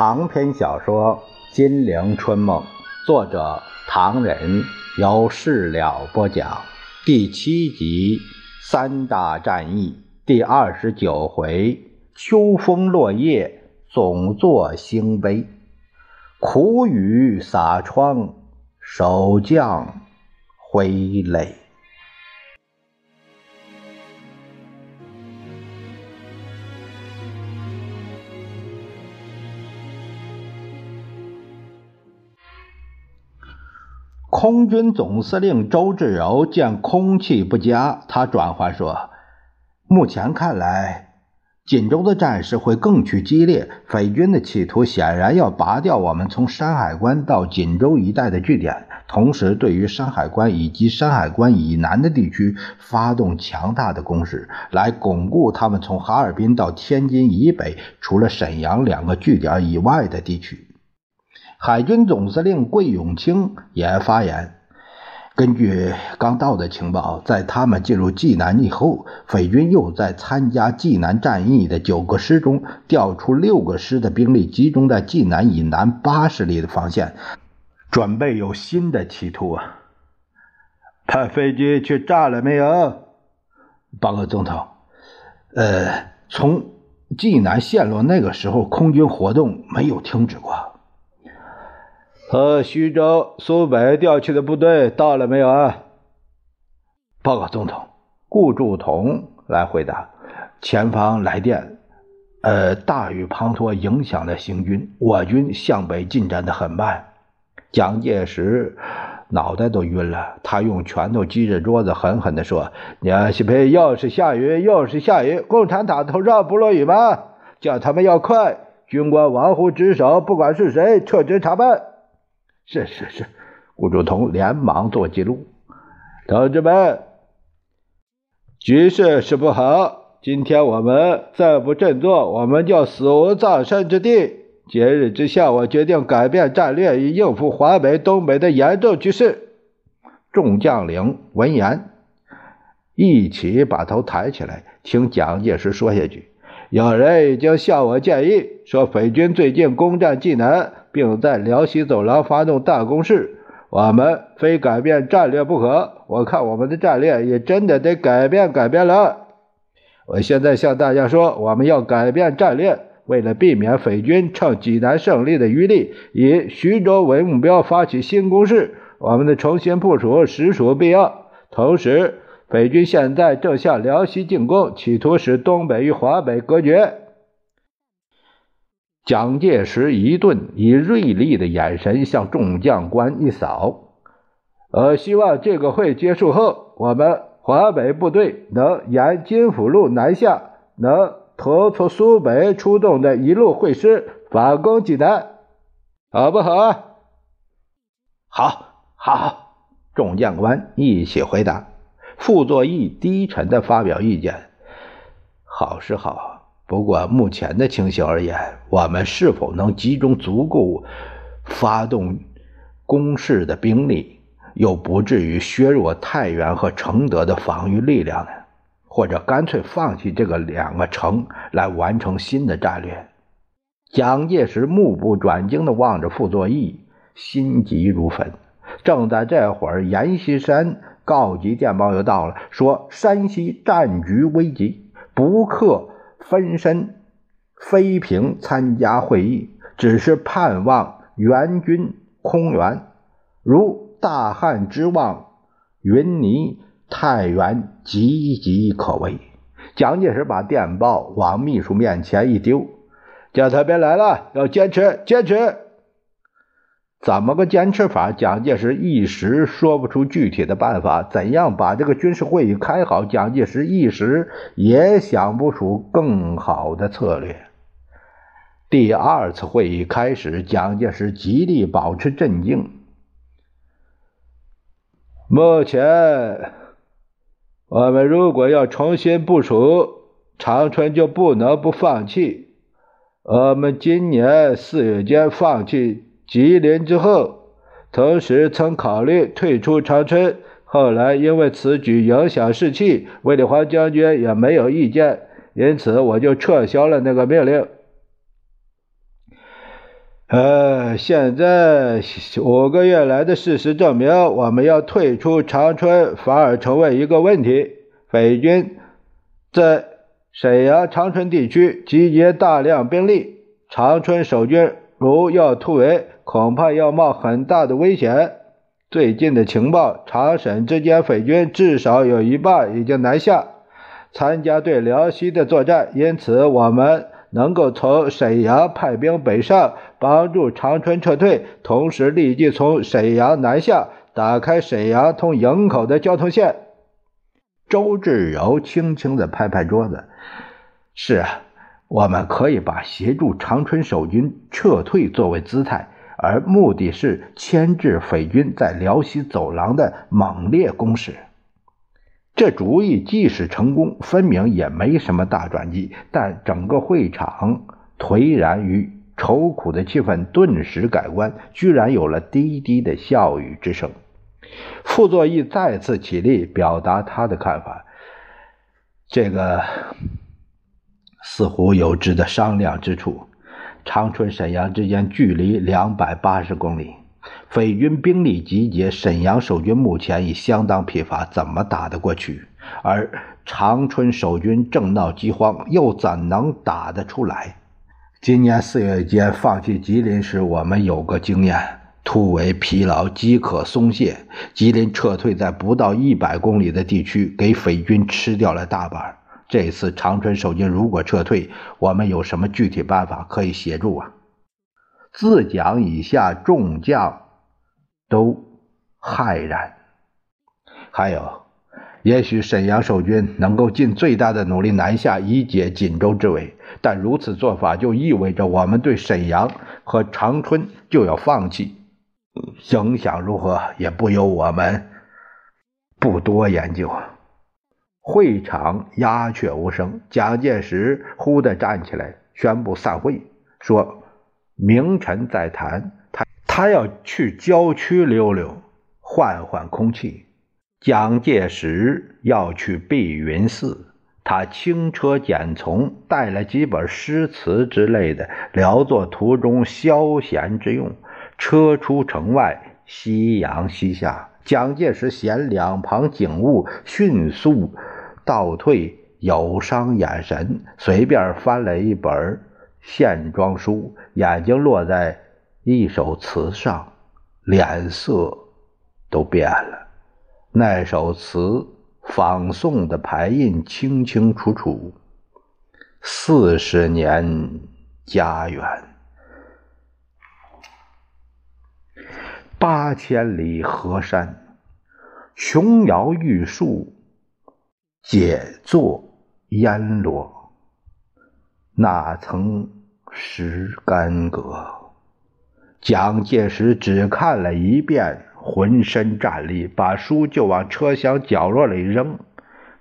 长篇小说《金陵春梦》，作者唐人，由事了播讲，第七集三大战役第二十九回：秋风落叶总作兴悲，苦雨洒窗守将挥泪。空军总司令周志柔见空气不佳，他转话说：“目前看来，锦州的战事会更趋激烈。匪军的企图显然要拔掉我们从山海关到锦州一带的据点，同时对于山海关以及山海关以南的地区发动强大的攻势，来巩固他们从哈尔滨到天津以北，除了沈阳两个据点以外的地区。”海军总司令桂永清也发言：根据刚到的情报，在他们进入济南以后，匪军又在参加济南战役的九个师中调出六个师的兵力，集中在济南以南八十里的防线，准备有新的企图啊！派飞机去炸了没有？报告总统，呃，从济南陷落那个时候，空军活动没有停止过。和徐州、苏北调去的部队到了没有啊？报告总统，顾祝同来回答。前方来电，呃，大雨滂沱，影响了行军，我军向北进展的很慢。蒋介石脑袋都晕了，他用拳头击着桌子，狠狠地说：“娘西北又是下雨，又是下雨，共产党头上不落雨吗？叫他们要快，军官玩忽职守，不管是谁，撤职查办。”是是是，顾祝同连忙做记录。同志们，局势是不好，今天我们再不振作，我们就死无葬身之地。节日之下，我决定改变战略，以应付华北、东北的严重局势。众将领闻言，一起把头抬起来，听蒋介石说下去。有人已经向我建议说，匪军最近攻占济南。并在辽西走廊发动大攻势，我们非改变战略不可。我看我们的战略也真的得改变改变了。我现在向大家说，我们要改变战略，为了避免匪军趁济南胜利的余力，以徐州为目标发起新攻势，我们的重新部署实属必要。同时，北军现在正向辽西进攻，企图使东北与华北隔绝。蒋介石一顿，以锐利的眼神向众将官一扫。呃，希望这个会结束后，我们华北部队能沿金府路南下，能突出苏北出动的一路会师，反攻济南，好不好？好，好，众将官一起回答。傅作义低沉的发表意见：好是好。不过，目前的情形而言，我们是否能集中足够发动攻势的兵力，又不至于削弱太原和承德的防御力量呢？或者干脆放弃这个两个城，来完成新的战略？蒋介石目不转睛地望着傅作义，心急如焚。正在这会儿，阎锡山告急电报又到了，说山西战局危急，不克。分身飞平参加会议，只是盼望援军空援。如大汉之望，云泥太原岌岌可危。蒋介石把电报往秘书面前一丢，叫他别来了，要坚持，坚持。怎么个坚持法？蒋介石一时说不出具体的办法。怎样把这个军事会议开好？蒋介石一时也想不出更好的策略。第二次会议开始，蒋介石极力保持镇静。目前，我们如果要重新部署长春，就不能不放弃。我们今年四月间放弃。吉林之后，同时曾考虑退出长春，后来因为此举影响士气，卫立煌将军也没有意见，因此我就撤销了那个命令。呃，现在五个月来的事实证明，我们要退出长春反而成为一个问题。匪军在沈阳、长春地区集结大量兵力，长春守军如要突围，恐怕要冒很大的危险。最近的情报，长沈之间匪军至少有一半已经南下，参加对辽西的作战，因此我们。能够从沈阳派兵北上，帮助长春撤退，同时立即从沈阳南下，打开沈阳通营口的交通线。周志柔轻轻地拍拍桌子：“是啊，我们可以把协助长春守军撤退作为姿态，而目的是牵制匪军在辽西走廊的猛烈攻势。”这主意即使成功，分明也没什么大转机。但整个会场颓然与愁苦的气氛顿时改观，居然有了低低的笑语之声。傅作义再次起立，表达他的看法：“这个似乎有值得商量之处。长春、沈阳之间距离两百八十公里。”匪军兵力集结，沈阳守军目前已相当疲乏，怎么打得过去？而长春守军正闹饥荒，又怎能打得出来？今年四月间放弃吉林时，我们有个经验：突围疲劳，饥渴松懈。吉林撤退在不到一百公里的地区，给匪军吃掉了大半。这次长春守军如果撤退，我们有什么具体办法可以协助啊？自讲以下众将都骇然。还有，也许沈阳守军能够尽最大的努力南下，以解锦州之围。但如此做法就意味着我们对沈阳和长春就要放弃。影响如何，也不由我们不多研究。会场鸦雀无声。蒋介石忽地站起来，宣布散会，说。明晨再谈，他他要去郊区溜溜，换换空气。蒋介石要去碧云寺，他轻车简从，带了几本诗词之类的，聊作途中消闲之用。车出城外，夕阳西下，蒋介石嫌两旁景物迅速倒退，有伤眼神，随便翻了一本。线装书，眼睛落在一首词上，脸色都变了。那首词仿宋的排印清清楚楚：“四十年家园，八千里河山，琼瑶玉树，解作烟罗。”那曾识干戈？蒋介石只看了一遍，浑身战栗，把书就往车厢角落里扔，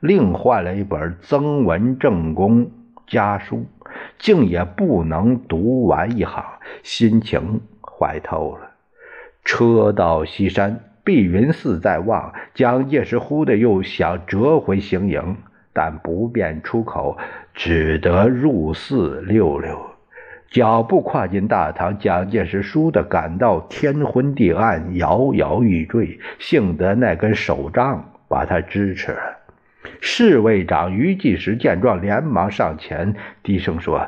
另换了一本《曾文正公家书》，竟也不能读完一行，心情坏透了。车到西山，碧云寺在望，蒋介石忽的又想折回行营。但不便出口，只得入寺溜溜。脚步跨进大堂，蒋介石倏地感到天昏地暗，摇摇欲坠。幸得那根手杖把他支持了。侍卫长于继时见状，连忙上前，低声说：“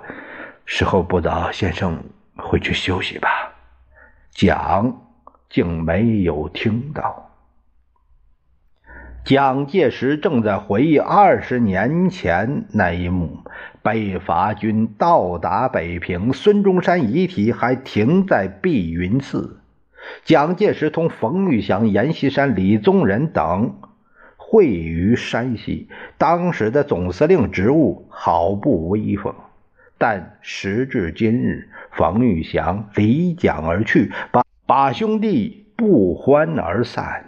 时候不早，先生回去休息吧。”蒋竟没有听到。蒋介石正在回忆二十年前那一幕：北伐军到达北平，孙中山遗体还停在碧云寺。蒋介石同冯玉祥、阎锡山、李宗仁等会于山西。当时的总司令职务好不威风，但时至今日，冯玉祥离蒋而去，把把兄弟不欢而散。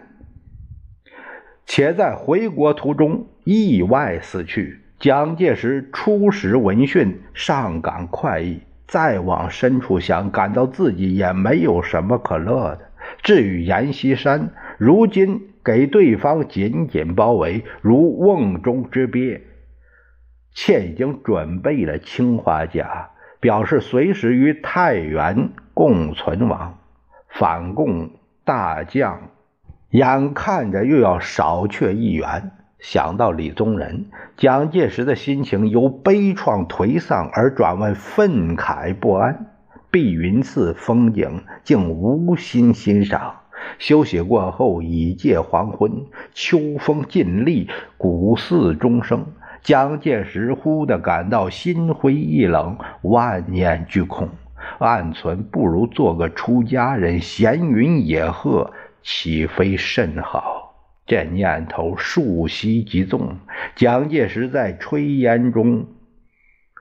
且在回国途中意外死去。蒋介石初识闻讯，上感快意；再往深处想，感到自己也没有什么可乐的。至于阎锡山，如今给对方紧紧包围，如瓮中之鳖，妾已经准备了青花甲，表示随时与太原共存亡，反共大将眼看着又要少却一员。想到李宗仁，蒋介石的心情由悲怆颓丧而转为愤慨不安。碧云寺风景竟无心欣赏。休息过后，已届黄昏，秋风尽立，古寺钟声。蒋介石忽地感到心灰意冷，万念俱空，暗存不如做个出家人，闲云野鹤，岂非甚好？这念头数息即纵。蒋介石在炊烟中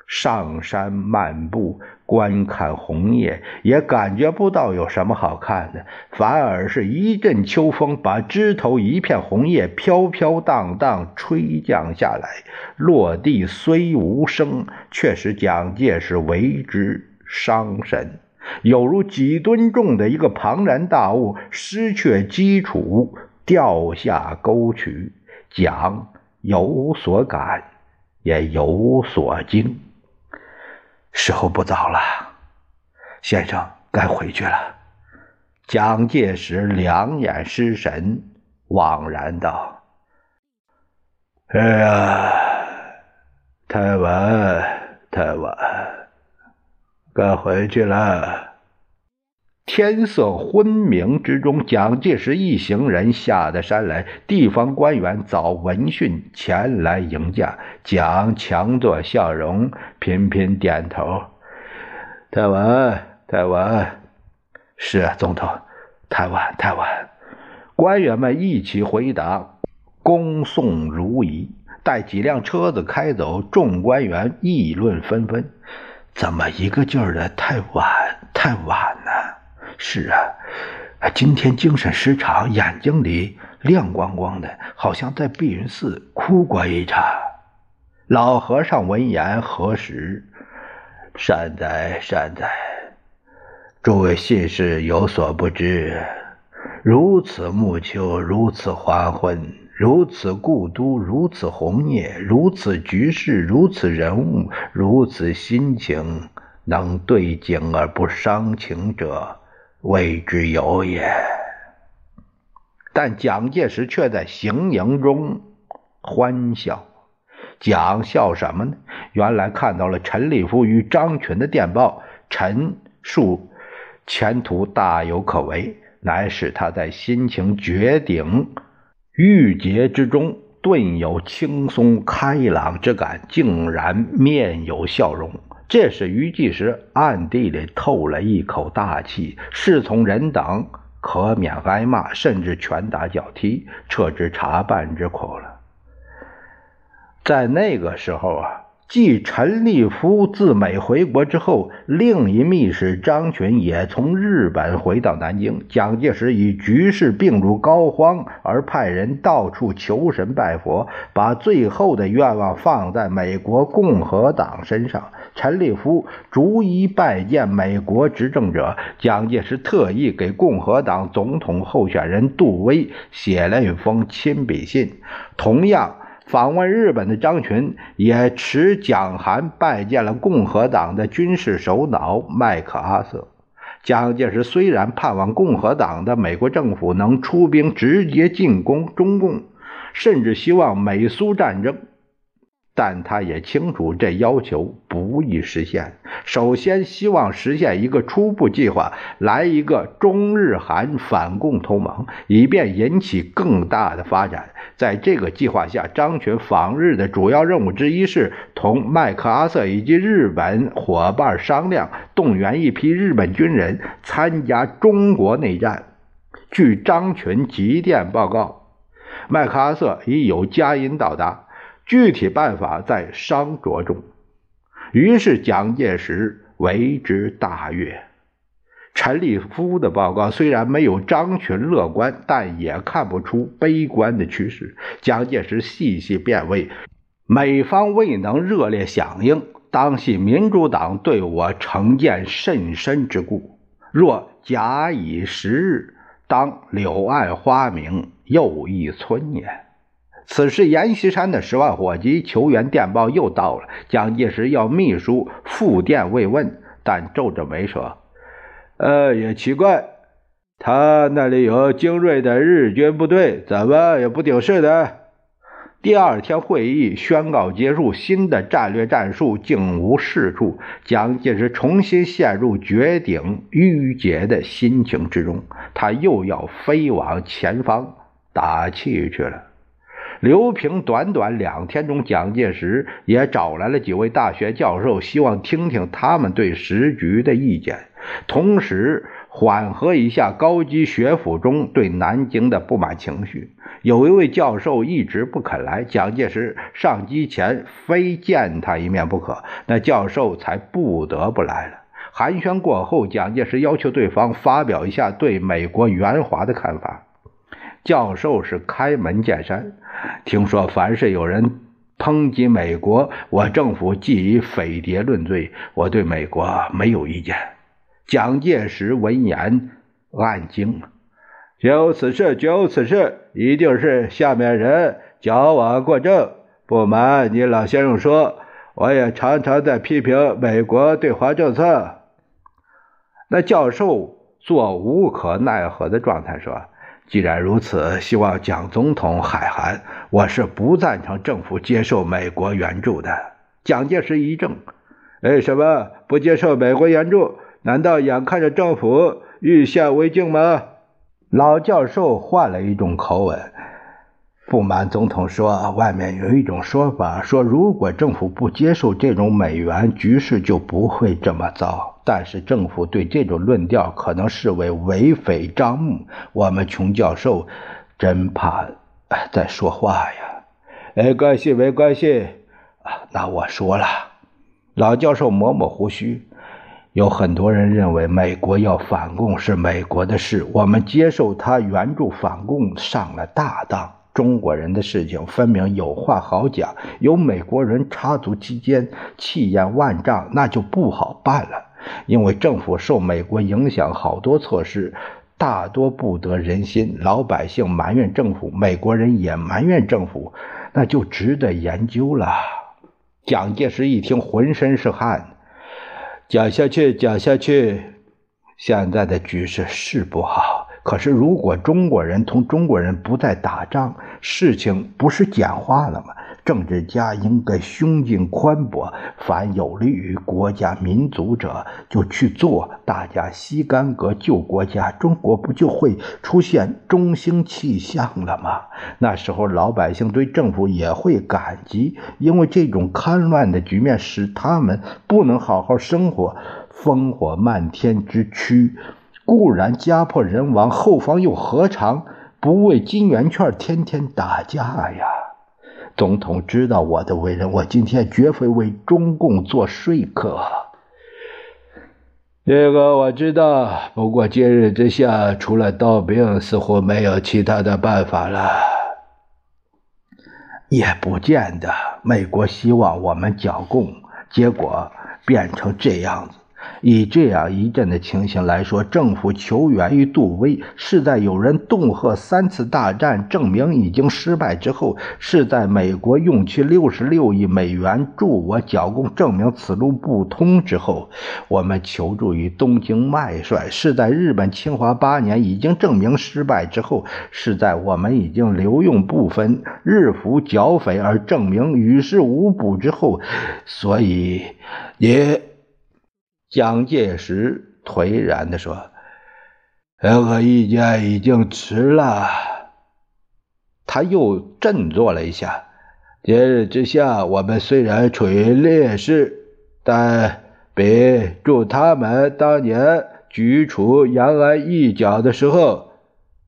上山漫步。观看红叶，也感觉不到有什么好看的，反而是一阵秋风把枝头一片红叶飘飘荡荡吹降下来，落地虽无声，却使蒋介石为之伤神，有如几吨重的一个庞然大物失去基础掉下沟渠。蒋有所感，也有所惊。时候不早了，先生该回去了。蒋介石两眼失神，惘然道：“哎呀，太晚，太晚，该回去了。”天色昏明之中，蒋介石一行人下得山来。地方官员早闻讯前来迎驾。蒋强作笑容，频频点头：“太晚，太晚，是总统，太晚，太晚。”官员们一起回答，恭送如仪。待几辆车子开走，众官员议论纷纷：“怎么一个劲儿的太晚，太晚呢？”是啊，今天精神失常，眼睛里亮光光的，好像在碧云寺哭过一场。老和尚闻言核实：“善哉善哉，诸位信士有所不知，如此暮秋，如此黄昏，如此故都，如此红叶，如此局势，如此人物，如此心情，能对景而不伤情者。”谓之有也，但蒋介石却在行营中欢笑。蒋笑什么呢？原来看到了陈立夫与张群的电报，陈述前途大有可为，乃使他在心情绝顶、郁结之中，顿有轻松开朗之感，竟然面有笑容。这时，于季时暗地里透了一口大气，侍从人等可免挨骂，甚至拳打脚踢，撤之查办之苦了。在那个时候啊。继陈立夫自美回国之后，另一密使张群也从日本回到南京。蒋介石以局势病入膏肓，而派人到处求神拜佛，把最后的愿望放在美国共和党身上。陈立夫逐一拜见美国执政者，蒋介石特意给共和党总统候选人杜威写了一封亲笔信，同样。访问日本的张群也持蒋函拜见了共和党的军事首脑麦克阿瑟。蒋介石虽然盼望共和党的美国政府能出兵直接进攻中共，甚至希望美苏战争。但他也清楚这要求不易实现。首先，希望实现一个初步计划，来一个中日韩反共同盟，以便引起更大的发展。在这个计划下，张群访日的主要任务之一是同麦克阿瑟以及日本伙伴商量，动员一批日本军人参加中国内战。据张群急电报告，麦克阿瑟已有佳音到达。具体办法在商酌中，于是蒋介石为之大悦。陈立夫的报告虽然没有张群乐观，但也看不出悲观的趋势。蒋介石细细辨味，美方未能热烈响应，当系民主党对我成见甚深之故。若假以时日，当柳暗花明又一村也。此时，阎锡山的十万火急求援电报又到了。蒋介石要秘书复电慰问，但皱着眉说：“呃，也奇怪，他那里有精锐的日军部队，怎么也不顶事的。第二天会议宣告结束，新的战略战术竟无是处。蒋介石重新陷入绝顶郁结的心情之中，他又要飞往前方打气去了。刘平短短两天中，蒋介石也找来了几位大学教授，希望听听他们对时局的意见，同时缓和一下高级学府中对南京的不满情绪。有一位教授一直不肯来，蒋介石上机前非见他一面不可，那教授才不得不来了。寒暄过后，蒋介石要求对方发表一下对美国援华的看法。教授是开门见山，听说凡是有人抨击美国，我政府即以匪谍论罪，我对美国没有意见。蒋介石闻言暗惊。绝有此事，绝有此事，一定是下面人矫枉过正。不瞒你老先生说，我也常常在批评美国对华政策。那教授做无可奈何的状态说：“既然如此，希望蒋总统海涵，我是不赞成政府接受美国援助的。”蒋介石一怔：“为什么不接受美国援助？难道眼看着政府欲陷危境吗？”老教授换了一种口吻，不瞒总统说，外面有一种说法，说如果政府不接受这种美元，局势就不会这么糟。但是政府对这种论调可能视为为匪张目。我们穷教授真怕在说话呀。没关系，没关系。啊，那我说了。老教授抹抹胡须。有很多人认为美国要反共是美国的事，我们接受他援助反共上了大当。中国人的事情分明有话好讲，有美国人插足其间，气焰万丈，那就不好办了。因为政府受美国影响，好多措施大多不得人心，老百姓埋怨政府，美国人也埋怨政府，那就值得研究了。蒋介石一听，浑身是汗。讲下去，讲下去。现在的局势是不好，可是如果中国人同中国人不再打仗，事情不是简化了吗？政治家应该胸襟宽博，凡有利于国家民族者就去做，大家吸干戈救国家，中国不就会出现中兴气象了吗？那时候老百姓对政府也会感激，因为这种戡乱的局面使他们不能好好生活，烽火漫天之区固然家破人亡，后方又何尝不为金圆券天天打架呀？总统知道我的为人，我今天绝非为中共做说客。这个我知道，不过今日之下，除了刀兵，似乎没有其他的办法了。也不见得，美国希望我们剿共，结果变成这样子。以这样一阵的情形来说，政府求援于杜威，是在有人恫吓三次大战证明已经失败之后；是在美国用去六十六亿美元助我剿共，证明此路不通之后；我们求助于东京麦帅，是在日本侵华八年已经证明失败之后；是在我们已经留用部分日俘剿匪而证明于事无补之后。所以，也。蒋介石颓然地说：“这个意见已经迟了。”他又振作了一下。今日之下，我们虽然处于劣势，但比助他们当年举除延安一角的时候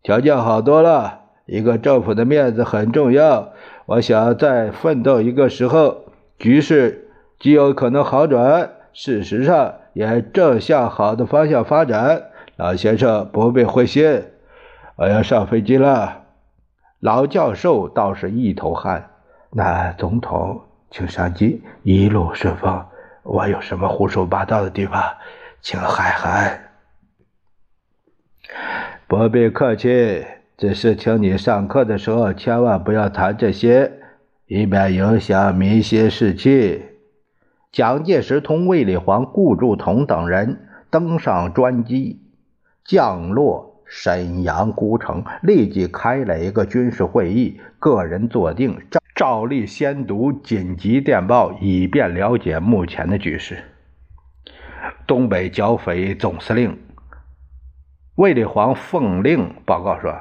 条件好多了。一个政府的面子很重要。我想再奋斗一个时候，局势极有可能好转。事实上。也正向好的方向发展，老先生不必灰心。我要上飞机了。老教授倒是一头汗。那总统，请上机，一路顺风。我有什么胡说八道的地方，请海涵。不必客气，只是请你上课的时候千万不要谈这些，以免影响民心士气。蒋介石同卫立煌、顾祝同等人登上专机，降落沈阳孤城，立即开了一个军事会议，个人坐定，照照例先读紧急电报，以便了解目前的局势。东北剿匪总司令卫立煌奉令报告说。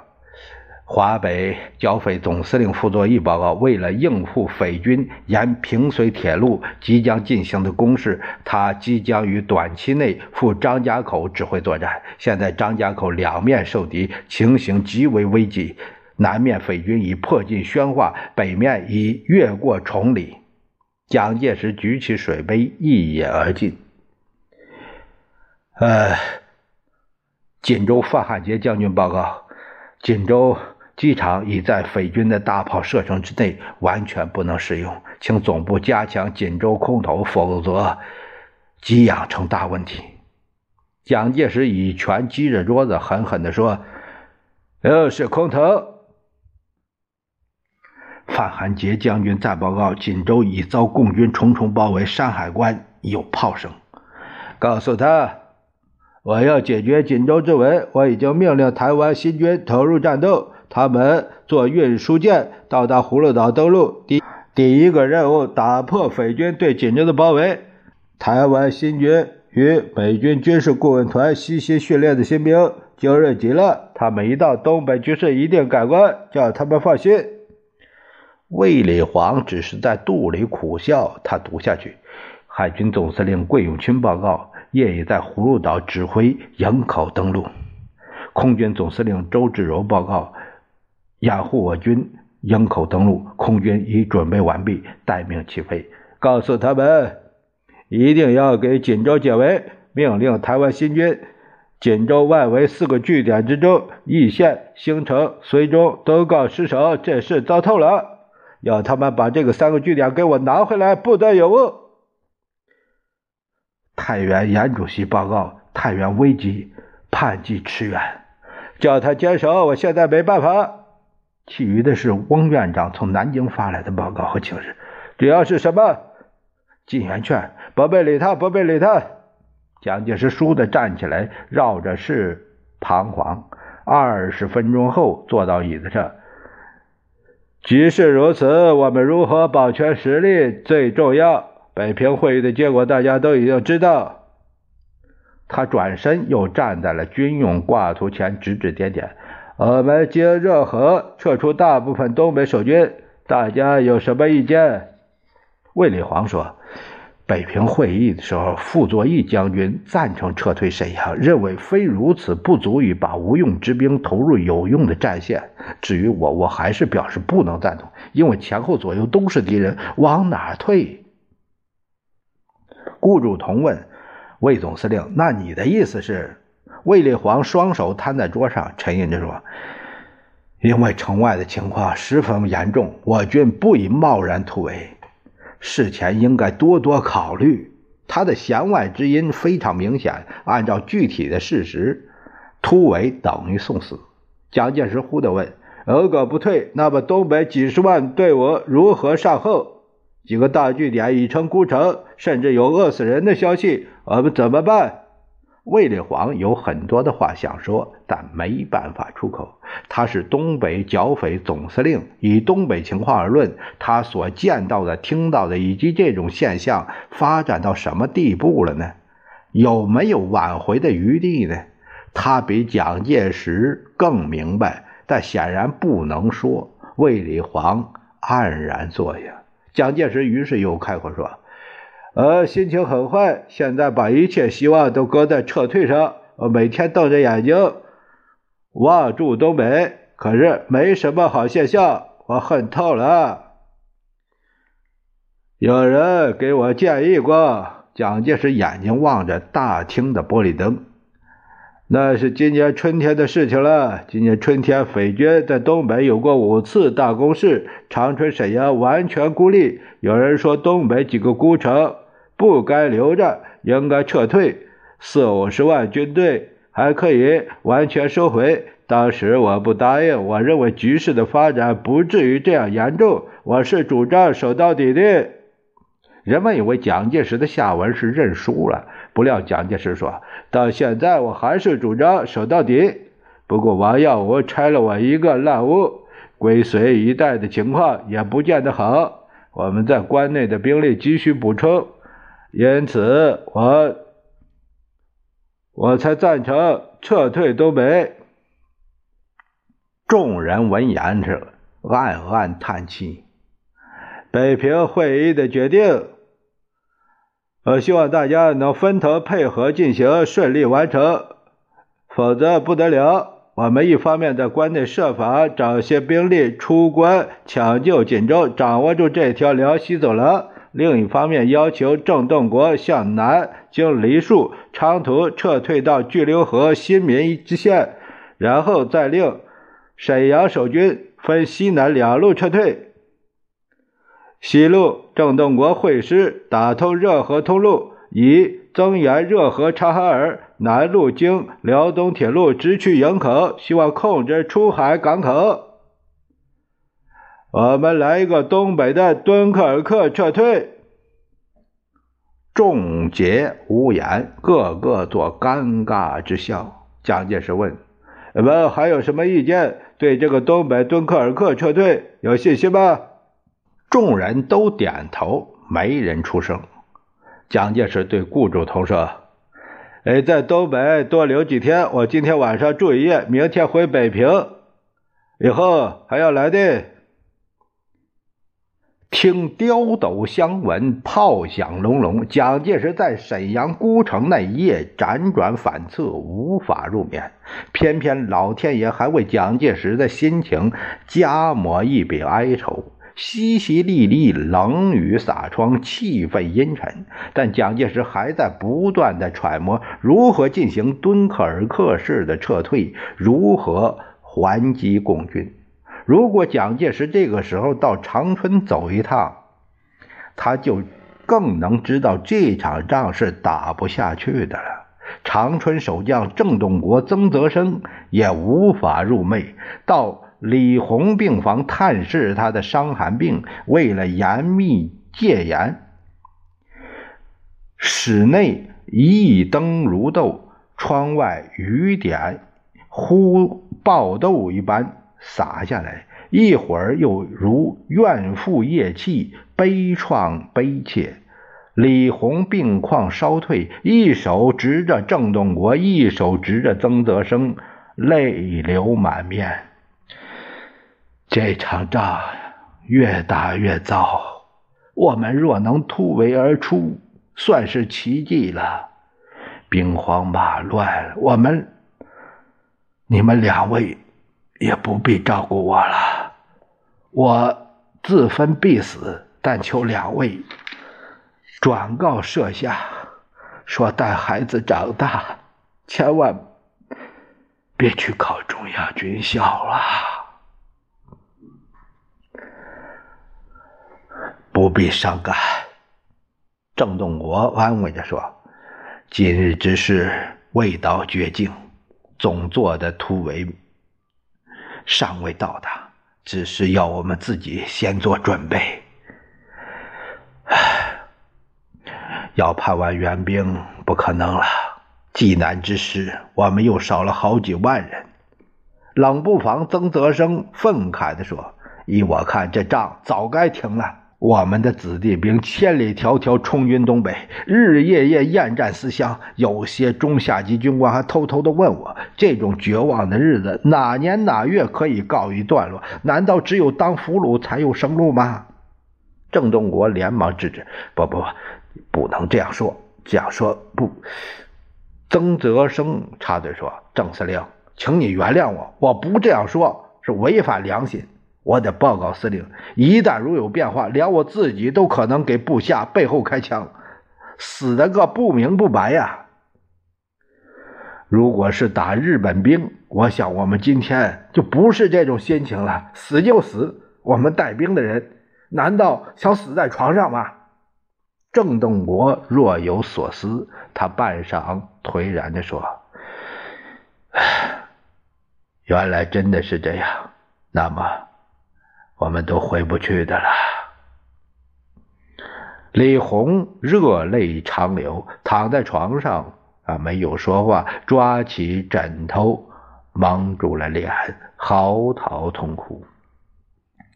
华北剿匪总司令傅作义报告：为了应付匪军沿平绥铁路即将进行的攻势，他即将于短期内赴张家口指挥作战。现在张家口两面受敌，情形极为危急。南面匪军已迫近宣化，北面已越过崇礼。蒋介石举起水杯，一饮而尽。呃，锦州范汉杰将军报告：锦州。机场已在匪军的大炮射程之内，完全不能使用，请总部加强锦州空投，否则给养成大问题。蒋介石以拳击着桌子，狠狠地说：“又是空投！”范汉杰将军再报告：锦州已遭共军重重包围，山海关有炮声。告诉他，我要解决锦州之围，我已经命令台湾新军投入战斗。他们坐运输舰到达葫芦岛登陆。第第一个任务，打破匪军对锦州的包围。台湾新军与美军军事顾问团悉心训练的新兵，精锐极了。他们一到，东北局势一定改观，叫他们放心。卫立煌只是在肚里苦笑。他读下去：海军总司令桂永清报告，夜已在葫芦岛指挥营口登陆。空军总司令周志柔报告。掩护我军营口登陆，空军已准备完毕，待命起飞。告诉他们，一定要给锦州解围。命令台湾新军，锦州外围四个据点之中，义县、兴城、绥中都告失守，这事糟透了。要他们把这个三个据点给我拿回来，不得有误。太原严主席报告：太原危急，盼冀驰援，叫他坚守。我现在没办法。其余的是翁院长从南京发来的报告和请示，主要是什么？进言劝，不必理他，不必理他。蒋介石倏地站起来，绕着室彷徨。二十分钟后，坐到椅子上。局势如此，我们如何保全实力最重要。北平会议的结果大家都已经知道。他转身又站在了军用挂图前，指指点点。我们经热河撤出大部分东北守军，大家有什么意见？卫立煌说：“北平会议的时候，傅作义将军赞成撤退沈阳，认为非如此不足以把无用之兵投入有用的战线。至于我，我还是表示不能赞同，因为前后左右都是敌人，往哪退？”顾祝同问魏总司令：“那你的意思是？”卫立煌双手摊在桌上，沉吟着说：“因为城外的情况十分严重，我军不宜贸然突围，事前应该多多考虑。”他的弦外之音非常明显。按照具体的事实，突围等于送死。蒋介石忽地问：“如果不退，那么东北几十万队伍如何善后？几个大据点已成孤城，甚至有饿死人的消息，我们怎么办？”卫立煌有很多的话想说，但没办法出口。他是东北剿匪总司令，以东北情况而论，他所见到的、听到的，以及这种现象发展到什么地步了呢？有没有挽回的余地呢？他比蒋介石更明白，但显然不能说。卫立煌黯然坐下。蒋介石于是又开口说。呃，心情很坏，现在把一切希望都搁在撤退上。我每天瞪着眼睛望住东北，可是没什么好现象，我恨透了。有人给我建议过，蒋介石眼睛望着大厅的玻璃灯。那是今年春天的事情了。今年春天，匪军在东北有过五次大攻势，长春、沈阳完全孤立。有人说，东北几个孤城。不该留着，应该撤退。四五十万军队还可以完全收回。当时我不答应，我认为局势的发展不至于这样严重。我是主张守到底的。人们以为蒋介石的下文是认输了，不料蒋介石说：“到现在我还是主张守到底。不过王耀武拆了我一个烂屋，归绥一带的情况也不见得好。我们在关内的兵力急需补充，因此我我才赞成撤退东北。”众人闻言是暗暗叹气。北平会议的决定。我希望大家能分头配合进行，顺利完成，否则不得了。我们一方面在关内设法找些兵力出关抢救锦州，掌握住这条辽西走廊；另一方面要求郑洞国向南经梨树、长途撤退到巨流河新民之线，然后再令沈阳守军分西南两路撤退。西路，郑洞国会师，打通热河通路，以增援热河察哈尔；南路经辽东铁路直去营口，希望控制出海港口。我们来一个东北的敦刻尔克撤退。众皆无言，个个作尴尬之笑。蒋介石问：“你们还有什么意见？对这个东北敦刻尔克撤退有信心吗？”众人都点头，没人出声。蒋介石对顾祝同说：“哎，在东北多留几天，我今天晚上住一夜，明天回北平，以后还要来的。”听刁斗相闻，炮响隆隆。蒋介石在沈阳孤城那一夜辗转反侧，无法入眠。偏偏老天爷还为蒋介石的心情加抹一笔哀愁。淅淅沥沥，冷雨洒窗，气氛阴沉。但蒋介石还在不断的揣摩如何进行敦刻尔克式的撤退，如何还击共军。如果蒋介石这个时候到长春走一趟，他就更能知道这场仗是打不下去的了。长春守将郑洞国、曾泽生也无法入寐。到。李红病房探视他的伤寒病，为了严密戒严，室内一灯如豆，窗外雨点忽爆豆一般洒下来，一会儿又如怨妇夜泣，悲怆悲切。李红病况稍退，一手执着郑洞国，一手执着曾泽生，泪流满面。这场仗越打越糟，我们若能突围而出，算是奇迹了。兵荒马乱，我们你们两位也不必照顾我了。我自分必死，但求两位转告设下，说待孩子长大，千万别去考中央军校了。不必伤感，郑洞国安慰着说：“今日之事未到绝境，总做的突围尚未到达，只是要我们自己先做准备。唉要盼完援兵不可能了。济南之时，我们又少了好几万人。”冷不防，曾泽生愤慨地说：“依我看，这仗早该停了。”我们的子弟兵千里迢迢冲军东北，日日夜夜厌战思乡。有些中下级军官还偷偷的问我：这种绝望的日子哪年哪月可以告一段落？难道只有当俘虏才有生路吗？郑洞国连忙制止：不不不，不能这样说，这样说不。曾泽生插嘴说：“郑司令，请你原谅我，我不这样说是违反良心。”我得报告司令，一旦如有变化，连我自己都可能给部下背后开枪，死的个不明不白呀！如果是打日本兵，我想我们今天就不是这种心情了，死就死。我们带兵的人，难道想死在床上吗？郑洞国若有所思，他半晌颓然地说：“原来真的是这样，那么……”我们都回不去的了。李红热泪长流，躺在床上啊，没有说话，抓起枕头蒙住了脸，嚎啕痛哭。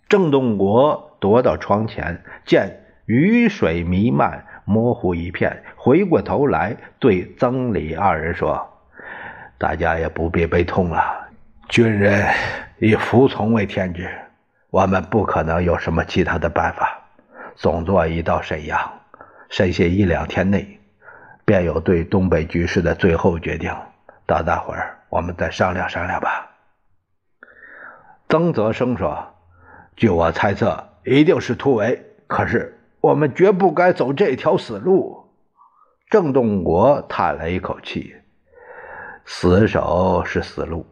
郑洞国踱到窗前，见雨水弥漫，模糊一片，回过头来对曾李二人说：“大家也不必悲痛了，军人以服从为天职，我们不可能有什么其他的办法。”总座已到沈阳，剩下一两天内，便有对东北局势的最后决定。到那会儿，我们再商量商量吧。曾泽生说：“据我猜测，一定是突围。可是我们绝不该走这条死路。”郑洞国叹了一口气：“死守是死路，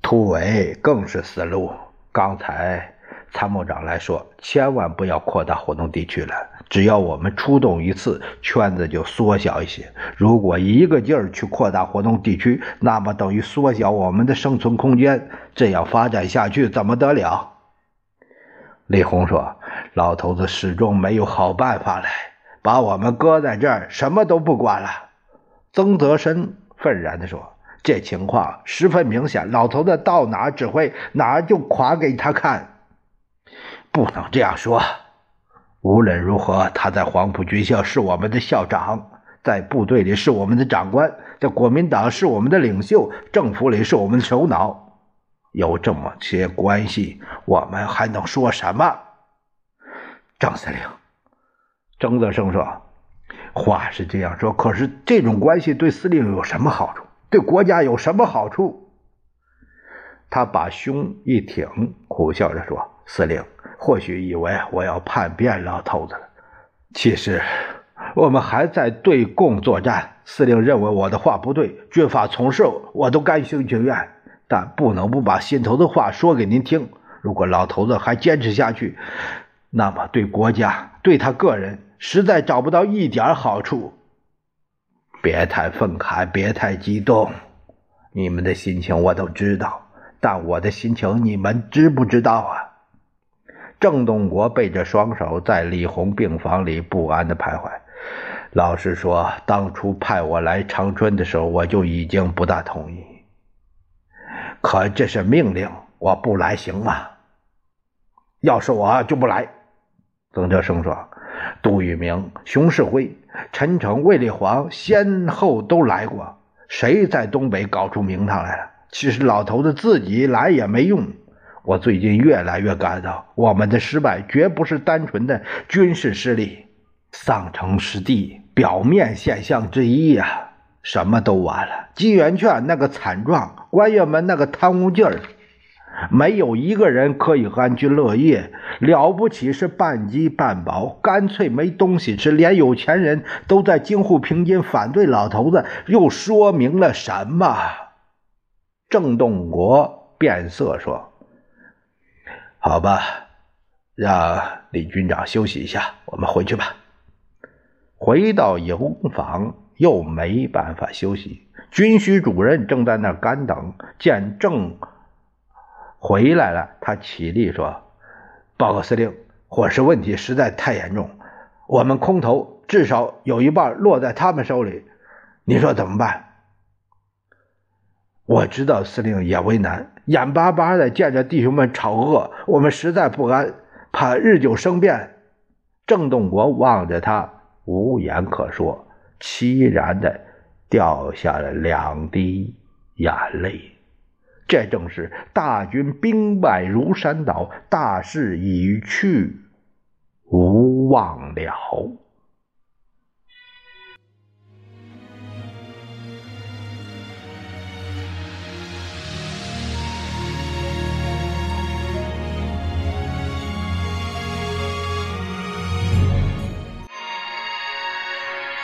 突围更是死路。刚才……”参谋长来说：“千万不要扩大活动地区了。只要我们出动一次，圈子就缩小一些。如果一个劲儿去扩大活动地区，那么等于缩小我们的生存空间。这样发展下去，怎么得了？”李红说：“老头子始终没有好办法来，把我们搁在这儿，什么都不管了。”曾泽生愤然地说：“这情况十分明显，老头子到哪指挥，哪就垮给他看。”不能这样说。无论如何，他在黄埔军校是我们的校长，在部队里是我们的长官，在国民党是我们的领袖，政府里是我们的首脑。有这么些关系，我们还能说什么？张司令，张泽生说：“话是这样说，可是这种关系对司令有什么好处？对国家有什么好处？”他把胸一挺，苦笑着说：“司令。”或许以为我要叛变老头子了，其实我们还在对共作战。司令认为我的话不对，军法从事我都甘心情愿，但不能不把心头的话说给您听。如果老头子还坚持下去，那么对国家、对他个人实在找不到一点好处。别太愤慨，别太激动，你们的心情我都知道，但我的心情你们知不知道啊？郑东国背着双手在李红病房里不安地徘徊。老实说，当初派我来长春的时候，我就已经不大同意。可这是命令，我不来行吗？要是我就不来。曾德生说：“杜聿明、熊式辉、陈诚、卫立煌先后都来过，谁在东北搞出名堂来了？其实老头子自己来也没用。”我最近越来越感到，我们的失败绝不是单纯的军事失利，丧城失地，表面现象之一呀。什么都完了，金圆券那个惨状，官员们那个贪污劲儿，没有一个人可以安居乐业。了不起是半饥半饱，干脆没东西吃，连有钱人都在京沪平津反对老头子，又说明了什么？郑洞国变色说。好吧，让李军长休息一下，我们回去吧。回到营房又没办法休息，军需主任正在那干等。见郑回来了，他起立说：“报告司令，伙食问题实在太严重，我们空投至少有一半落在他们手里，你说怎么办？”我知道司令也为难。眼巴巴的见着弟兄们吵饿，我们实在不安，怕日久生变。郑洞国望着他，无言可说，凄然的掉下了两滴眼泪。这正是大军兵败如山倒，大势已去，无望了。